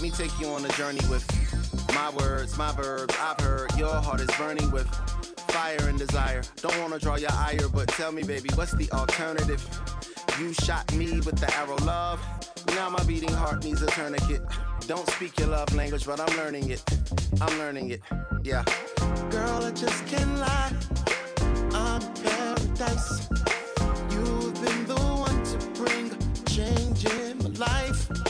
Let me take you on a journey with my words, my verbs. I've heard your heart is burning with fire and desire. Don't wanna draw your ire, but tell me, baby, what's the alternative? You shot me with the arrow, love. Now my beating heart needs a tourniquet. Don't speak your love language, but I'm learning it. I'm learning it. Yeah. Girl, I just can't lie. I'm paradise. You've been the one to bring change in my life.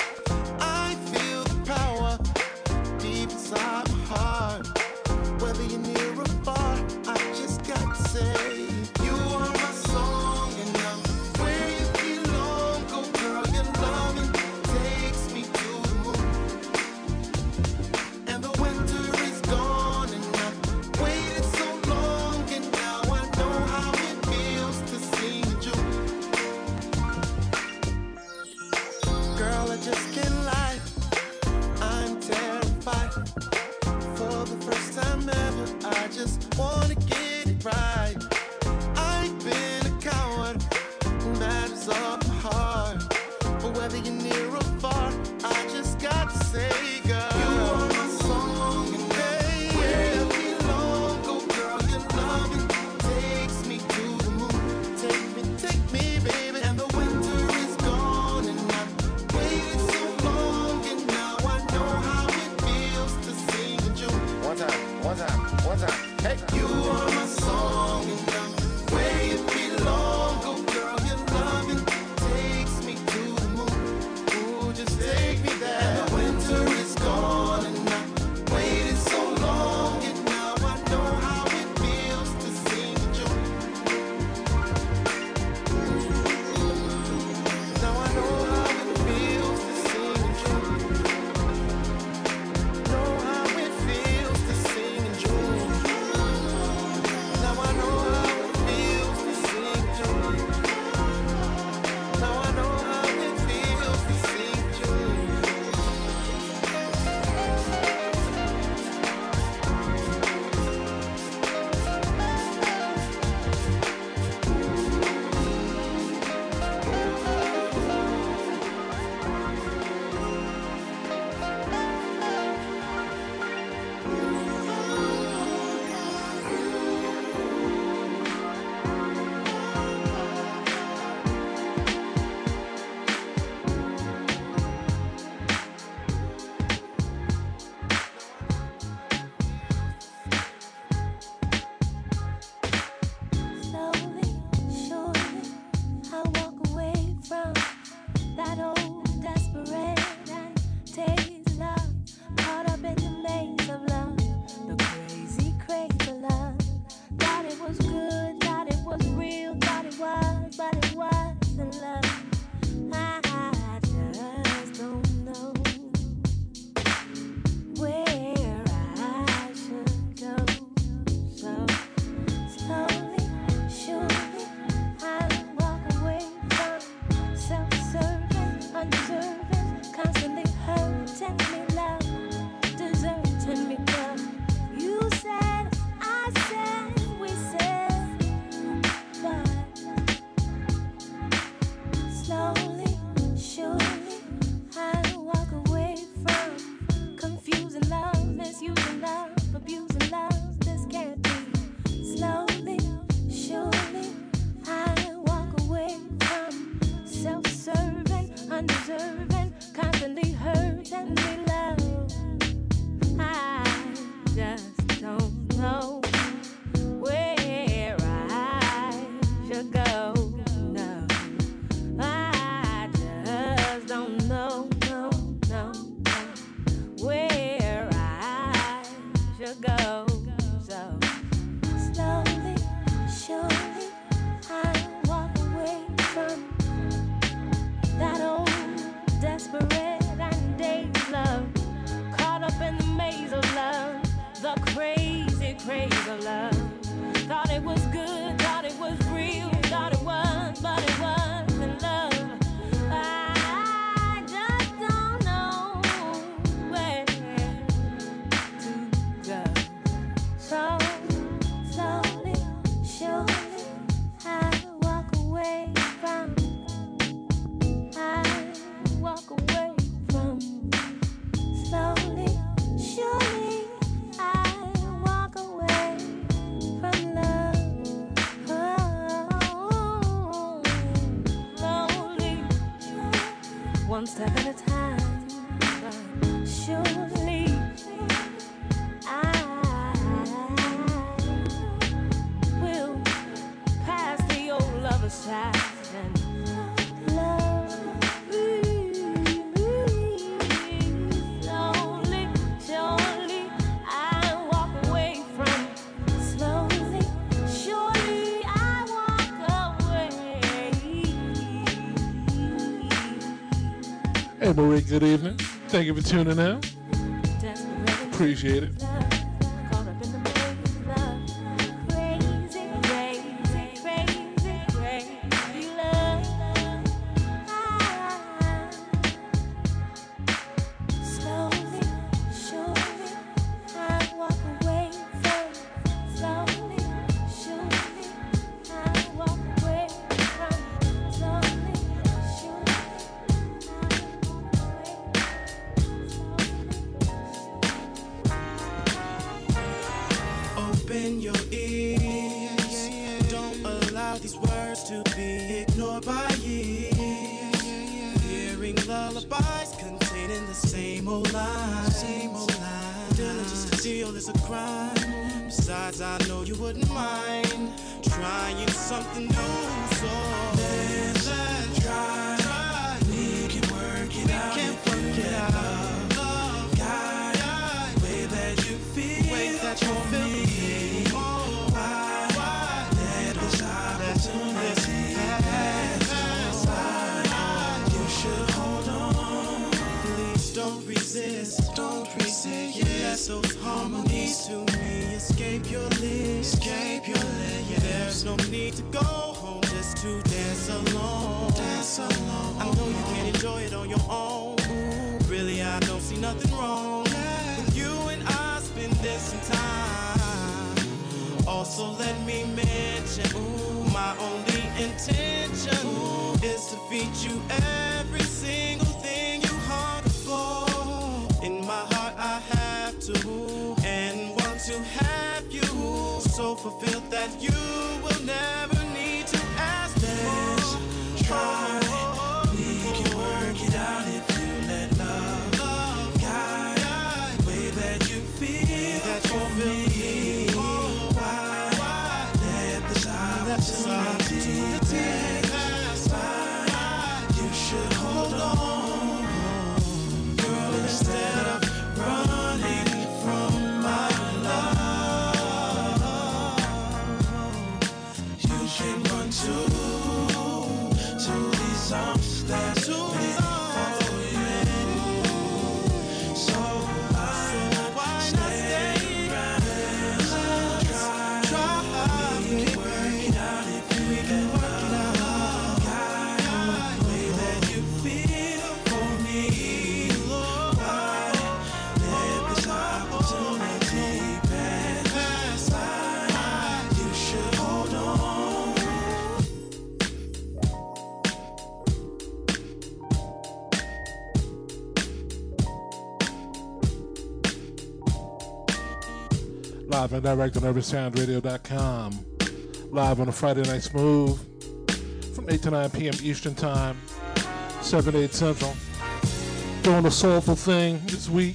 Hey, Marie, good evening. Thank you for tuning in. Appreciate it. fulfilled that you will never live and direct on UrbanSoundzRadio.com. Live on a Friday Night Smooth from 8 to 9 p.m. Eastern Time, 7 8 Central. Doing a soulful thing this week.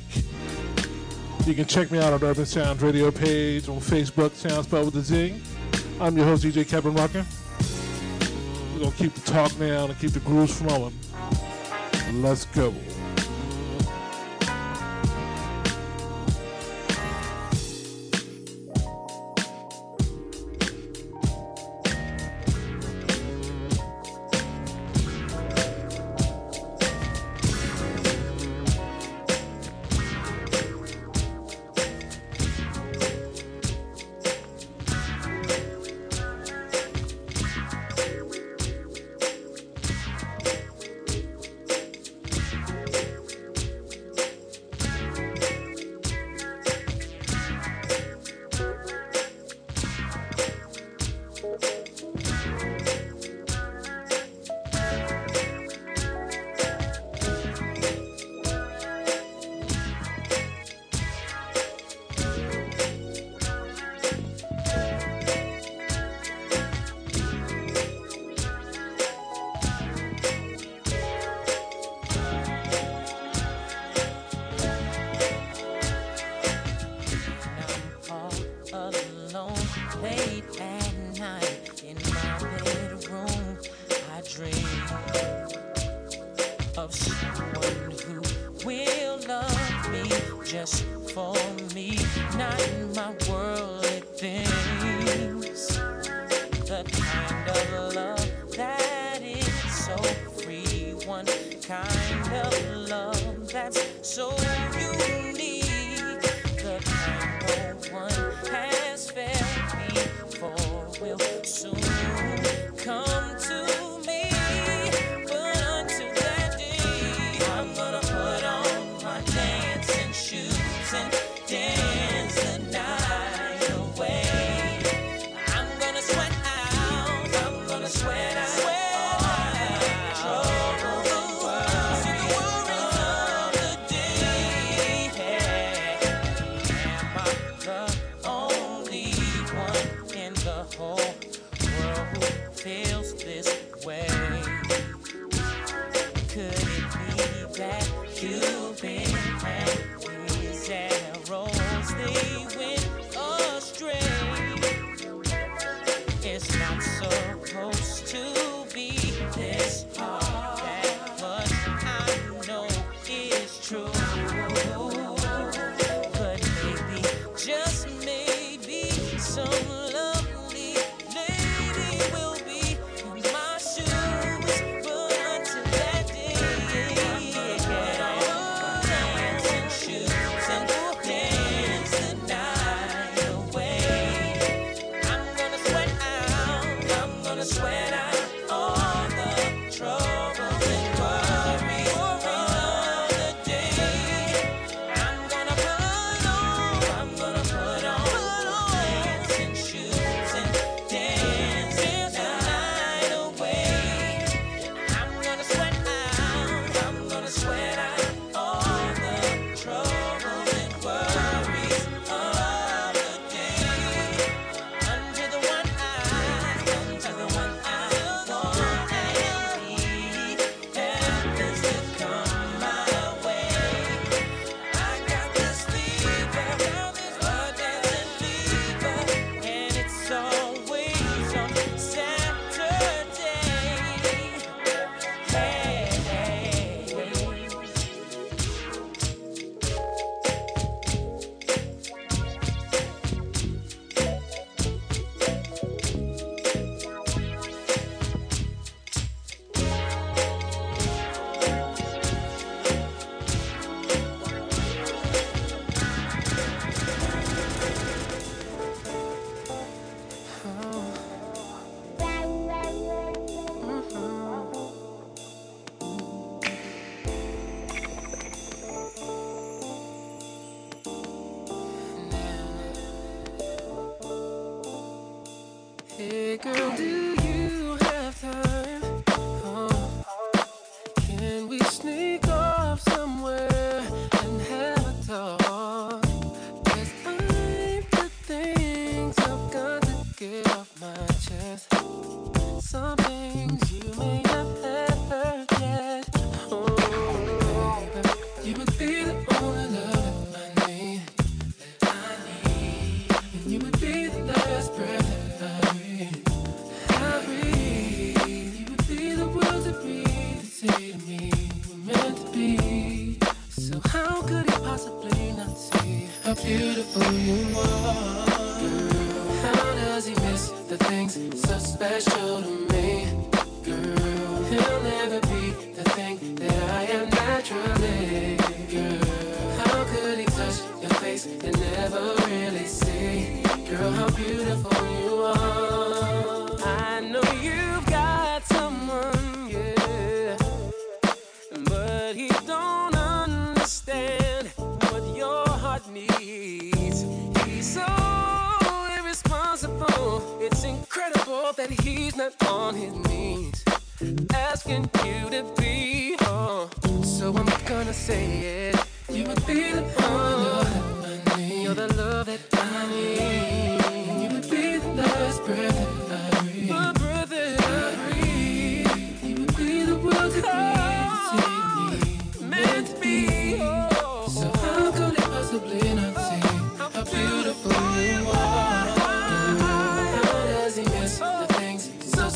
You can check me out on Urban Soundz Radio page on Facebook, Sound Spelled with a Z. I'm your host, DJ Kevin Rucker. We're going to keep the talk now and keep the grooves flowing. Let's go. Possibly not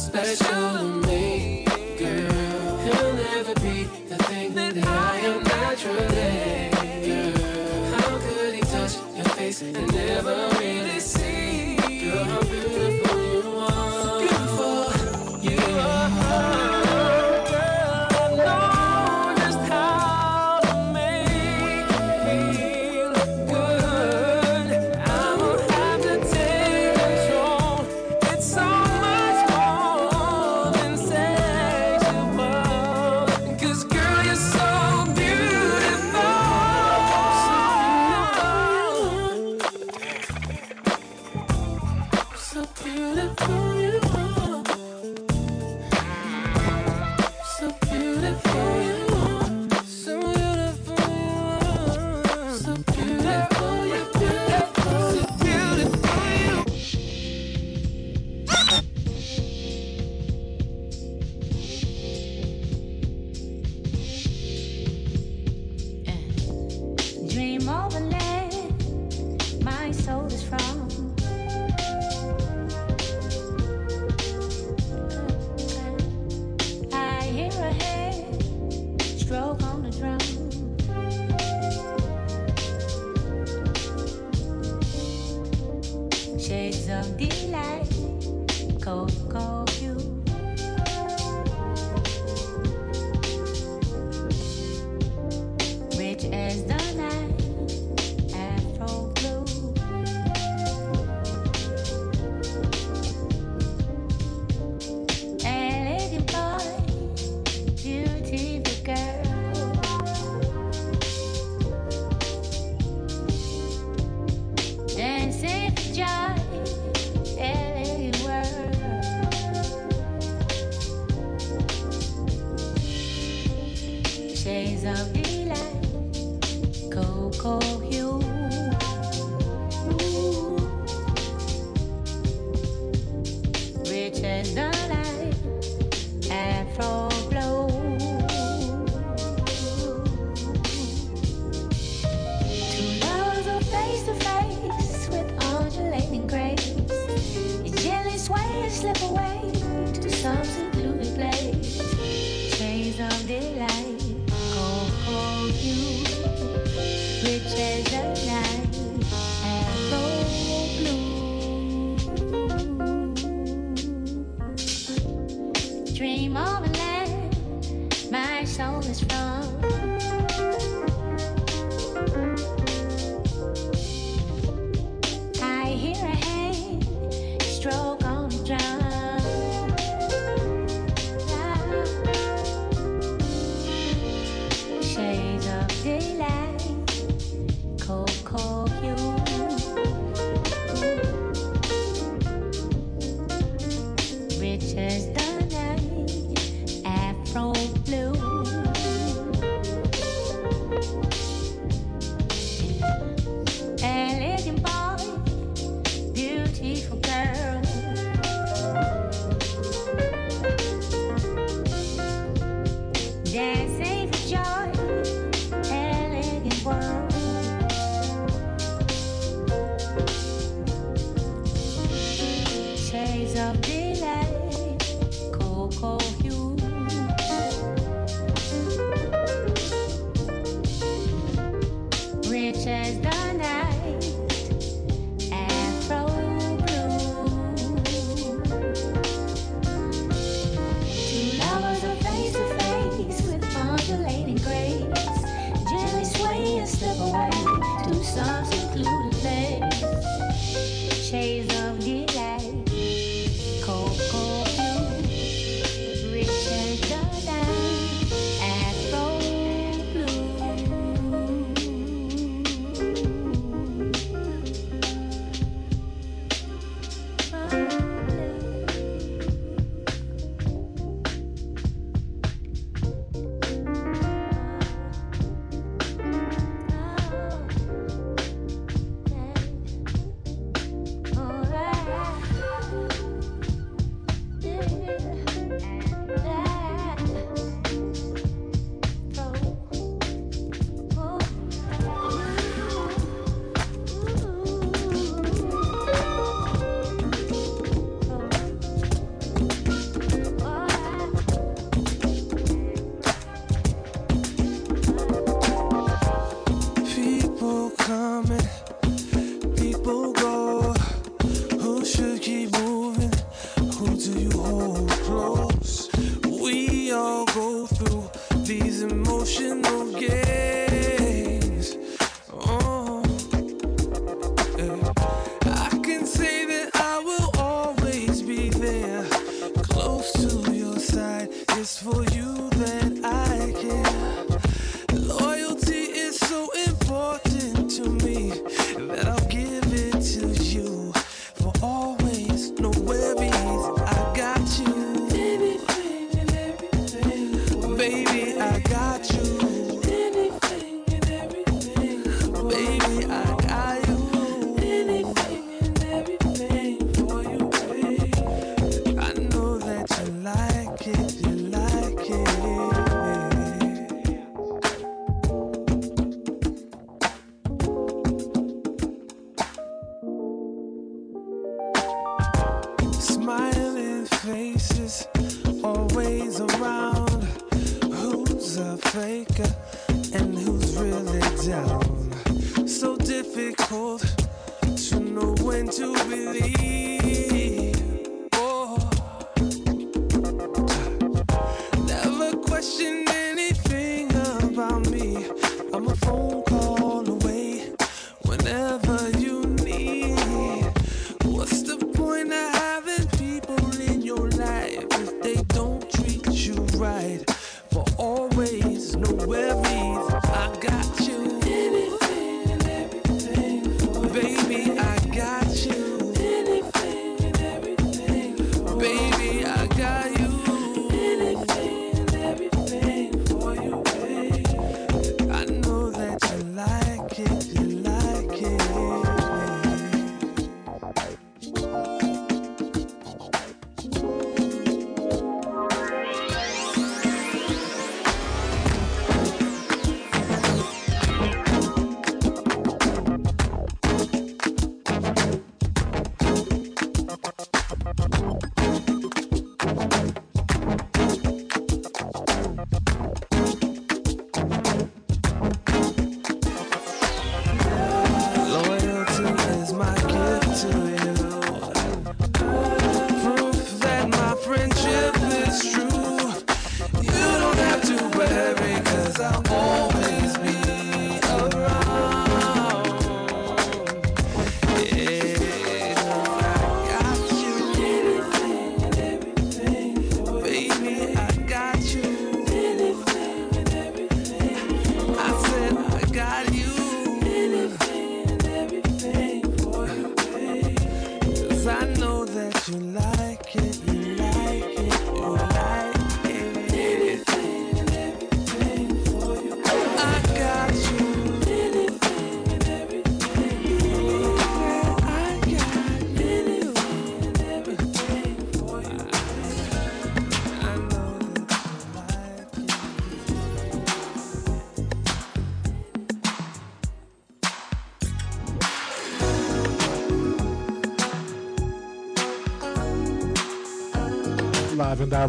special.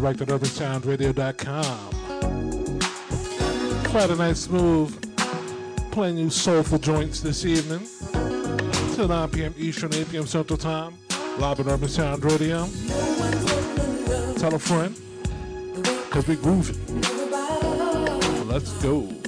direct at urbansoundzradio.com. Friday Night Smooth, playing you soulful joints this evening. Till 9 p.m. Eastern, 8 p.m. Central Time, live at Urban Soundz Radio. Tell a friend, because we grooving. Let's go.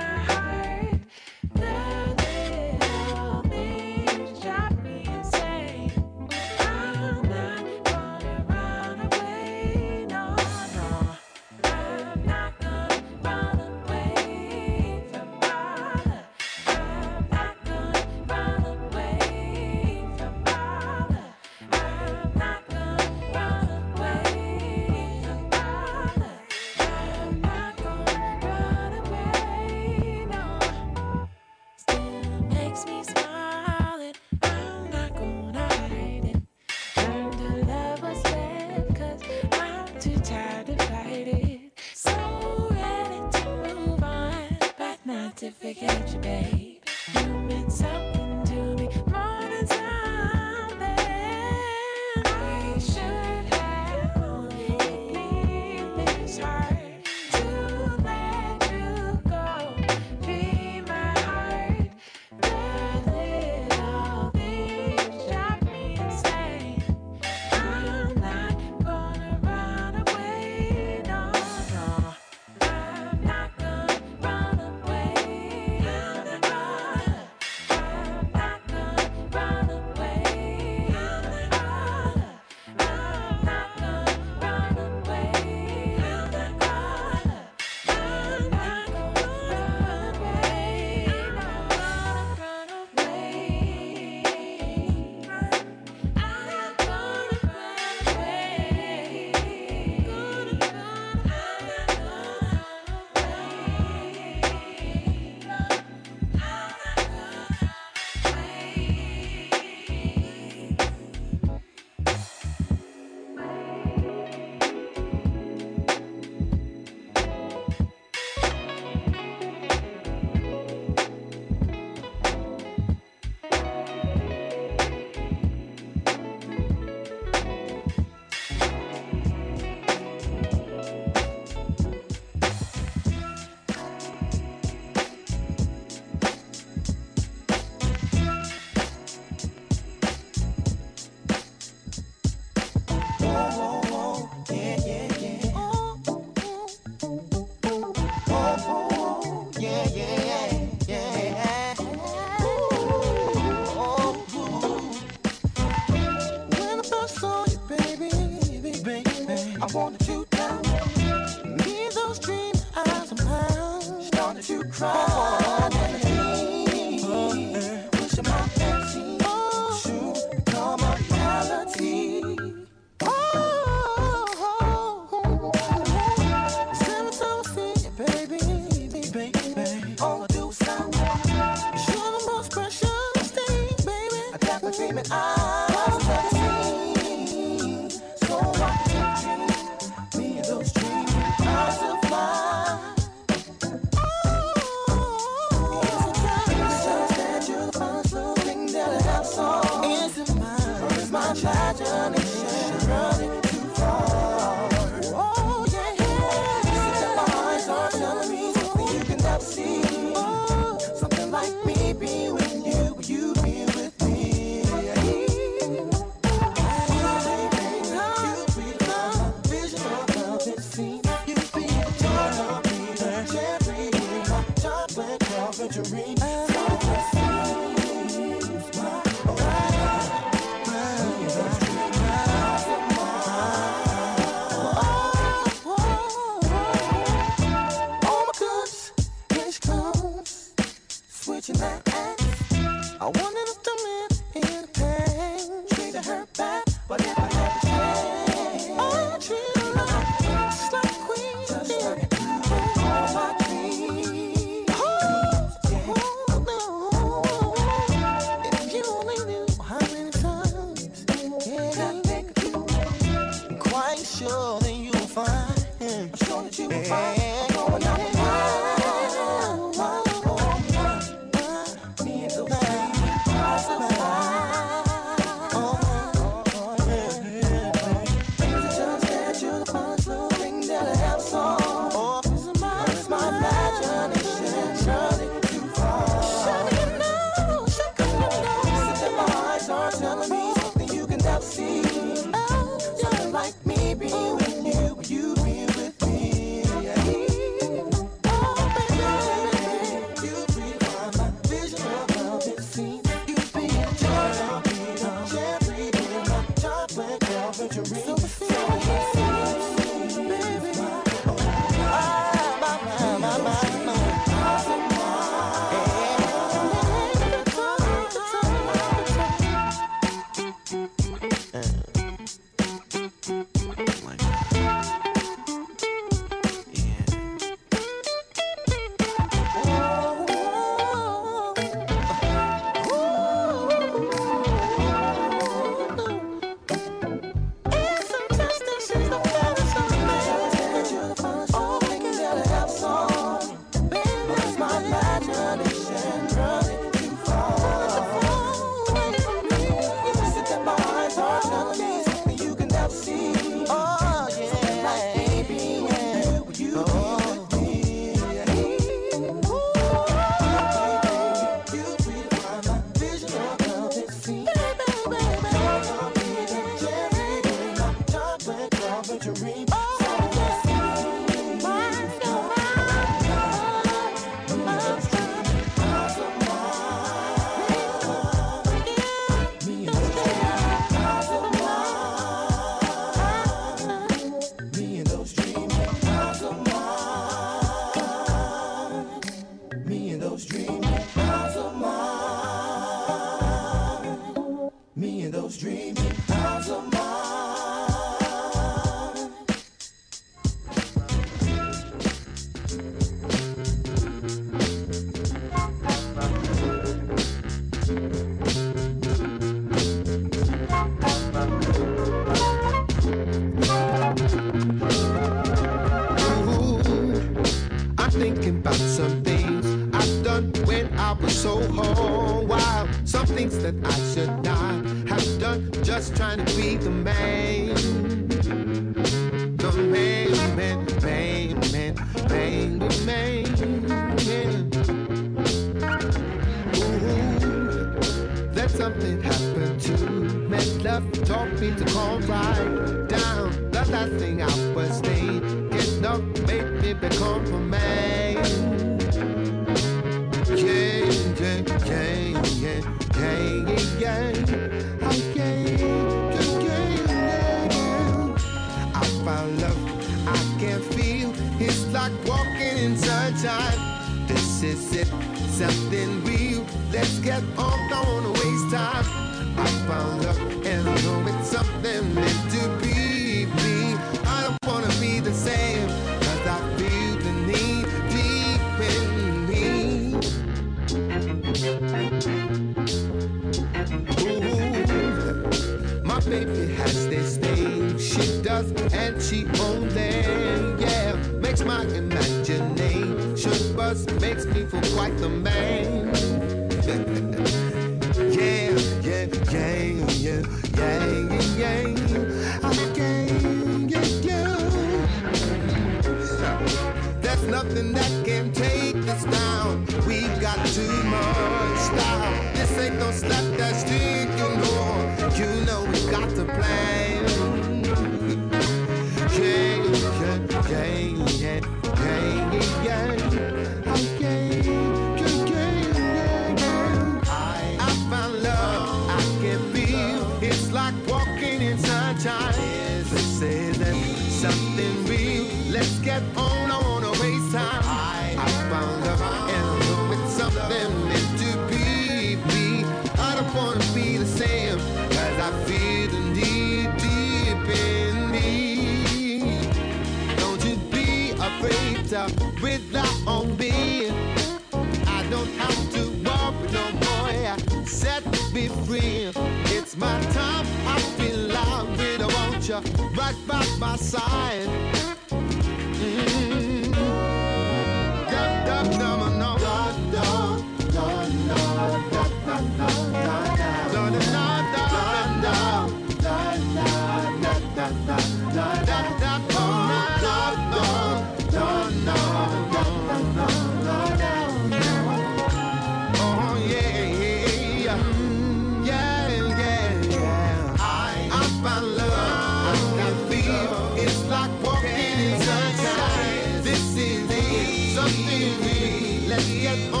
something let's get on.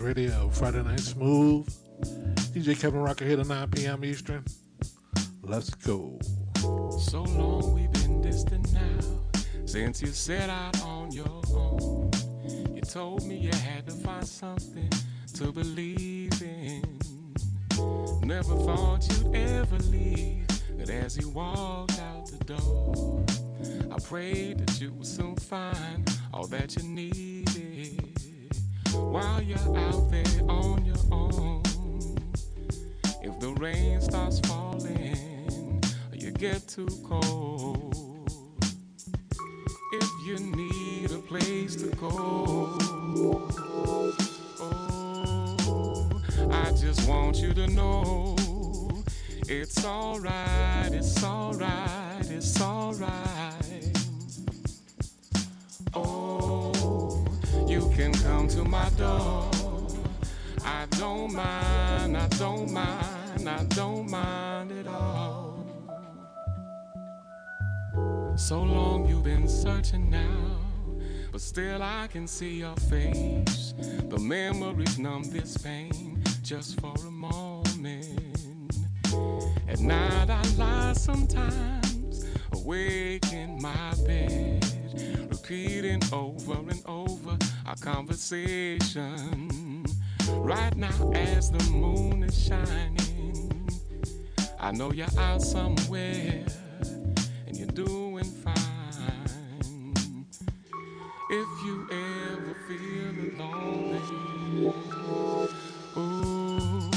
Radio, Friday Night Smooth. DJ Kevin Rucker here at 9 p.m. Eastern. Let's go. So long we've been distant now since you set out on your own. You told me you had to find something to believe in. Never thought you'd ever leave, but as you walked out the door, I prayed that you would soon find all that you needed while you're out there on your own. If the rain starts falling, or you get too cold, if you need a place to go, oh, I just want you to know it's alright, it's alright, it's alright. Oh you can come to my door. I don't mind, I don't mind, I don't mind at all. So long you've been searching now, but still I can see your face. The memories numb this pain just for a moment. At night I lie sometimes, awake in my bed, repeating over and over our conversation. Right now, as the moon is shining, I know you're out somewhere and you're doing fine. If you ever feel lonely, ooh,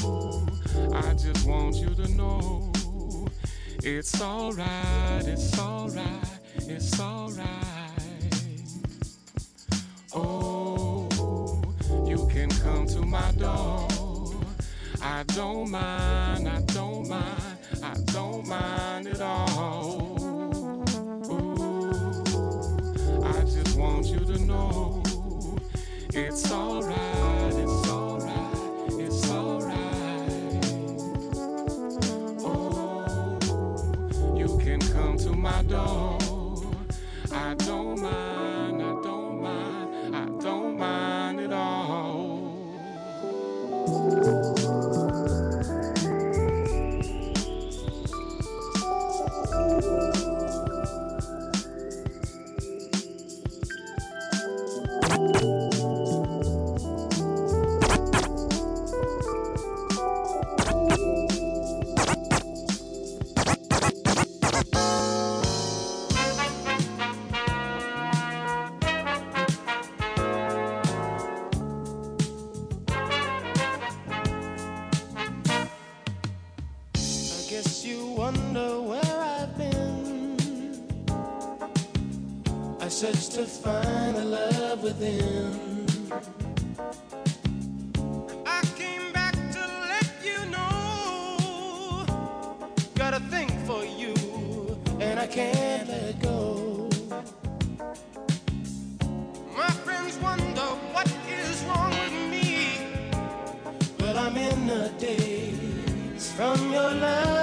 I just want you to know it's alright, it's alright, it's alright. Come to my door. I don't mind, I don't mind, I don't mind at all. Ooh, I just want you to know it's alright, I searched to find a love within. I came back to let you know. Got a thing for you, and I can't let go. My friends wonder what is wrong with me. Well, I'm in a daze from your love,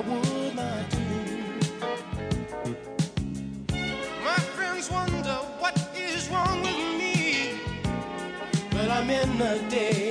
I would not do. My friends wonder what is wrong with me. Well, I'm in the daze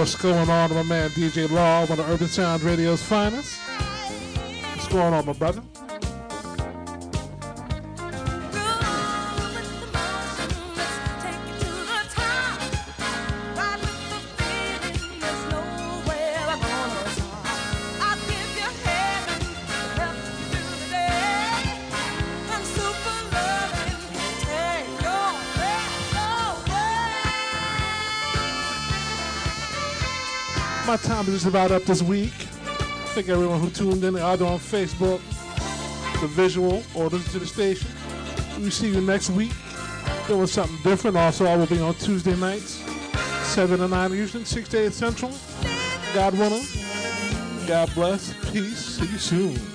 What's going on, my man DJ Law, one of Urban Soundz Radio's finest? What's going on, my brother? Time is just about up this week. Thank everyone who tuned in either on Facebook, the visual, or listen to the station. We see you next week doing something different. Also, I will be on Tuesday nights, 7 to 9 Eastern, 6 to 8 Central. God willing. God bless. Peace. See you soon.